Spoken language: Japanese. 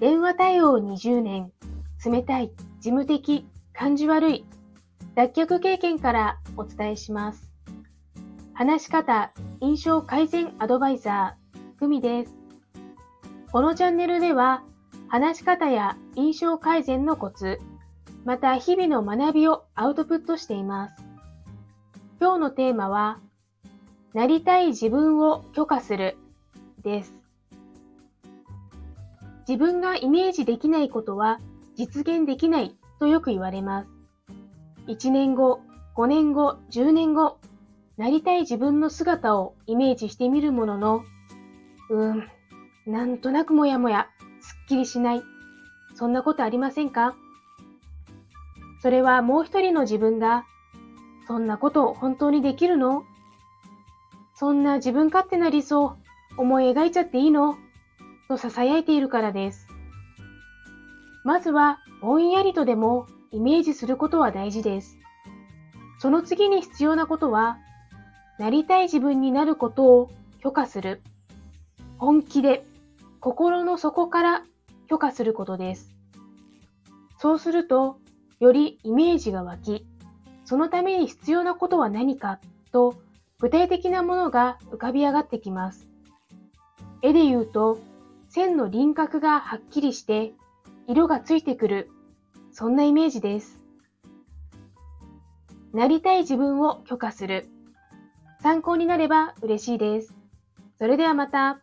電話対応20年、冷たい、事務的、感じ悪い、脱却経験からお伝えします。話し方、印象改善アドバイザー、ふみです。このチャンネルでは、話し方や印象改善のコツ、また日々の学びをアウトプットしています。今日のテーマは、なりたい自分を許可するです。自分がイメージできないことは実現できないとよく言われます。1年後、5年後、10年後、なりたい自分の姿をイメージしてみるものの、うーん、なんとなくもやもや、すっきりしない。そんなことありませんか？それはもう一人の自分が、そんなこと本当にできるの？そんな自分勝手な理想、思い描いちゃっていいの？と囁いているからです。まずは、ぼんやりとでもイメージすることは大事です。その次に必要なことは、なりたい自分になることを許可する。本気で、心の底から許可することです。そうすると、よりイメージが湧き、そのために必要なことは何かと具体的なものが浮かび上がってきます。絵で言うと、線の輪郭がはっきりして色がついてくる、そんなイメージです。なりたい自分を許可する。参考になれば嬉しいです。それではまた。